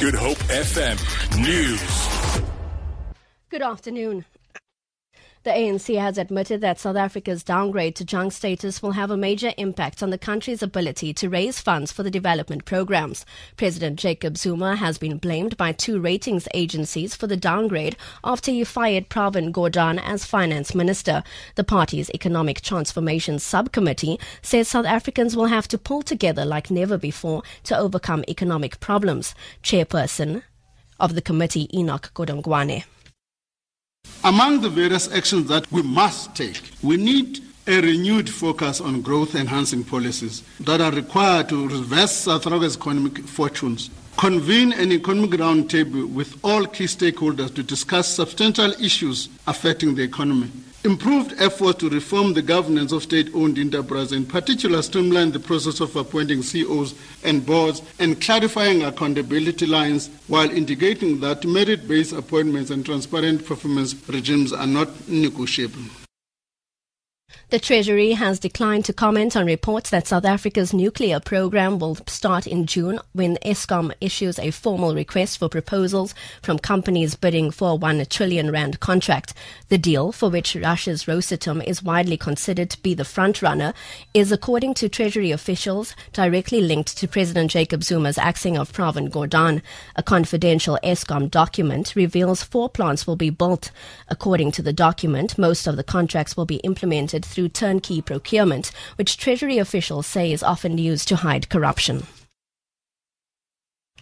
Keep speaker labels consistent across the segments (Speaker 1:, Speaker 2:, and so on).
Speaker 1: Good Hope FM News.
Speaker 2: Good afternoon. The ANC has admitted that South Africa's downgrade to junk status will have a major impact on the country's ability to raise funds for the development programs. President Jacob Zuma has been blamed by two ratings agencies for the downgrade after he fired Pravin Gordhan as finance minister. The party's economic transformation subcommittee says South Africans will have to pull together like never before to overcome economic problems. Chairperson of the committee, Enoch Godongwana.
Speaker 3: Among the various actions that we must take, we need a renewed focus on growth enhancing policies that are required to reverse South Africa's economic fortunes. Convene an economic roundtable with all key stakeholders to discuss substantial issues affecting the economy. Improved efforts to reform the governance of state owned enterprises, in particular, streamline the process of appointing CEOs and boards and clarifying accountability lines while indicating that merit based appointments and transparent performance regimes are not negotiable.
Speaker 2: The Treasury has declined to comment on reports that South Africa's nuclear program will start in June when Eskom issues a formal request for proposals from companies bidding for a 1 trillion rand contract. The deal, for which Russia's Rosatom is widely considered to be the frontrunner, is, according to Treasury officials, directly linked to President Jacob Zuma's axing of Pravin Gordhan. A confidential Eskom document reveals four plants will be built. According to the document, most of the contracts will be implemented through turnkey procurement, which Treasury officials say is often used to hide corruption.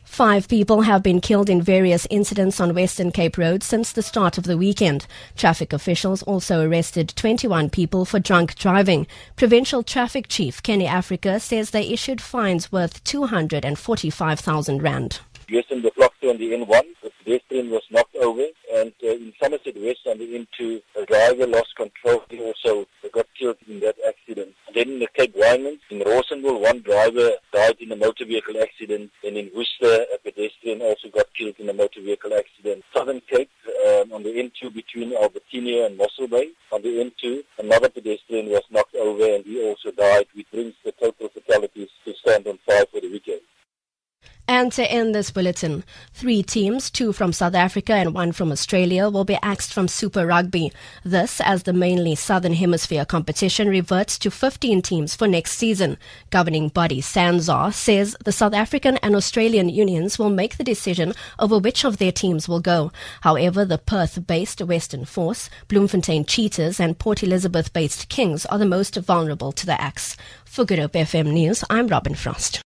Speaker 2: Five people have been killed in various incidents on Western Cape Road since the start of the weekend. Traffic officials also arrested 21 people for drunk driving. Provincial Traffic Chief Kenny Africa says they issued fines worth 245,000 rand.
Speaker 4: Western the block on the N1, the pedestrian was knocked over, and uh, in Somerset West on the N2, a driver lost control. He also got killed in that accident. And then in the Cape Winelands, in Rawsonville, one driver died in a motor vehicle accident, and in Worcester, a pedestrian also got killed in a motor vehicle accident. Southern Cape, um, on the N2 between Albertinia and Mossel Bay, on the N2, another pedestrian was knocked over and he also died, which brings the total fatalities to stand on five.
Speaker 2: And to end this bulletin, three teams, two from South Africa and one from Australia, will be axed from Super Rugby. This as the mainly Southern Hemisphere competition reverts to 15 teams for next season. Governing body SANZAAR says the South African and Australian unions will make the decision over which of their teams will go. However, the Perth-based Western Force, Bloemfontein Cheetahs and Port Elizabeth-based Kings are the most vulnerable to the axe. For Good Hope FM News, I'm Robin Frost.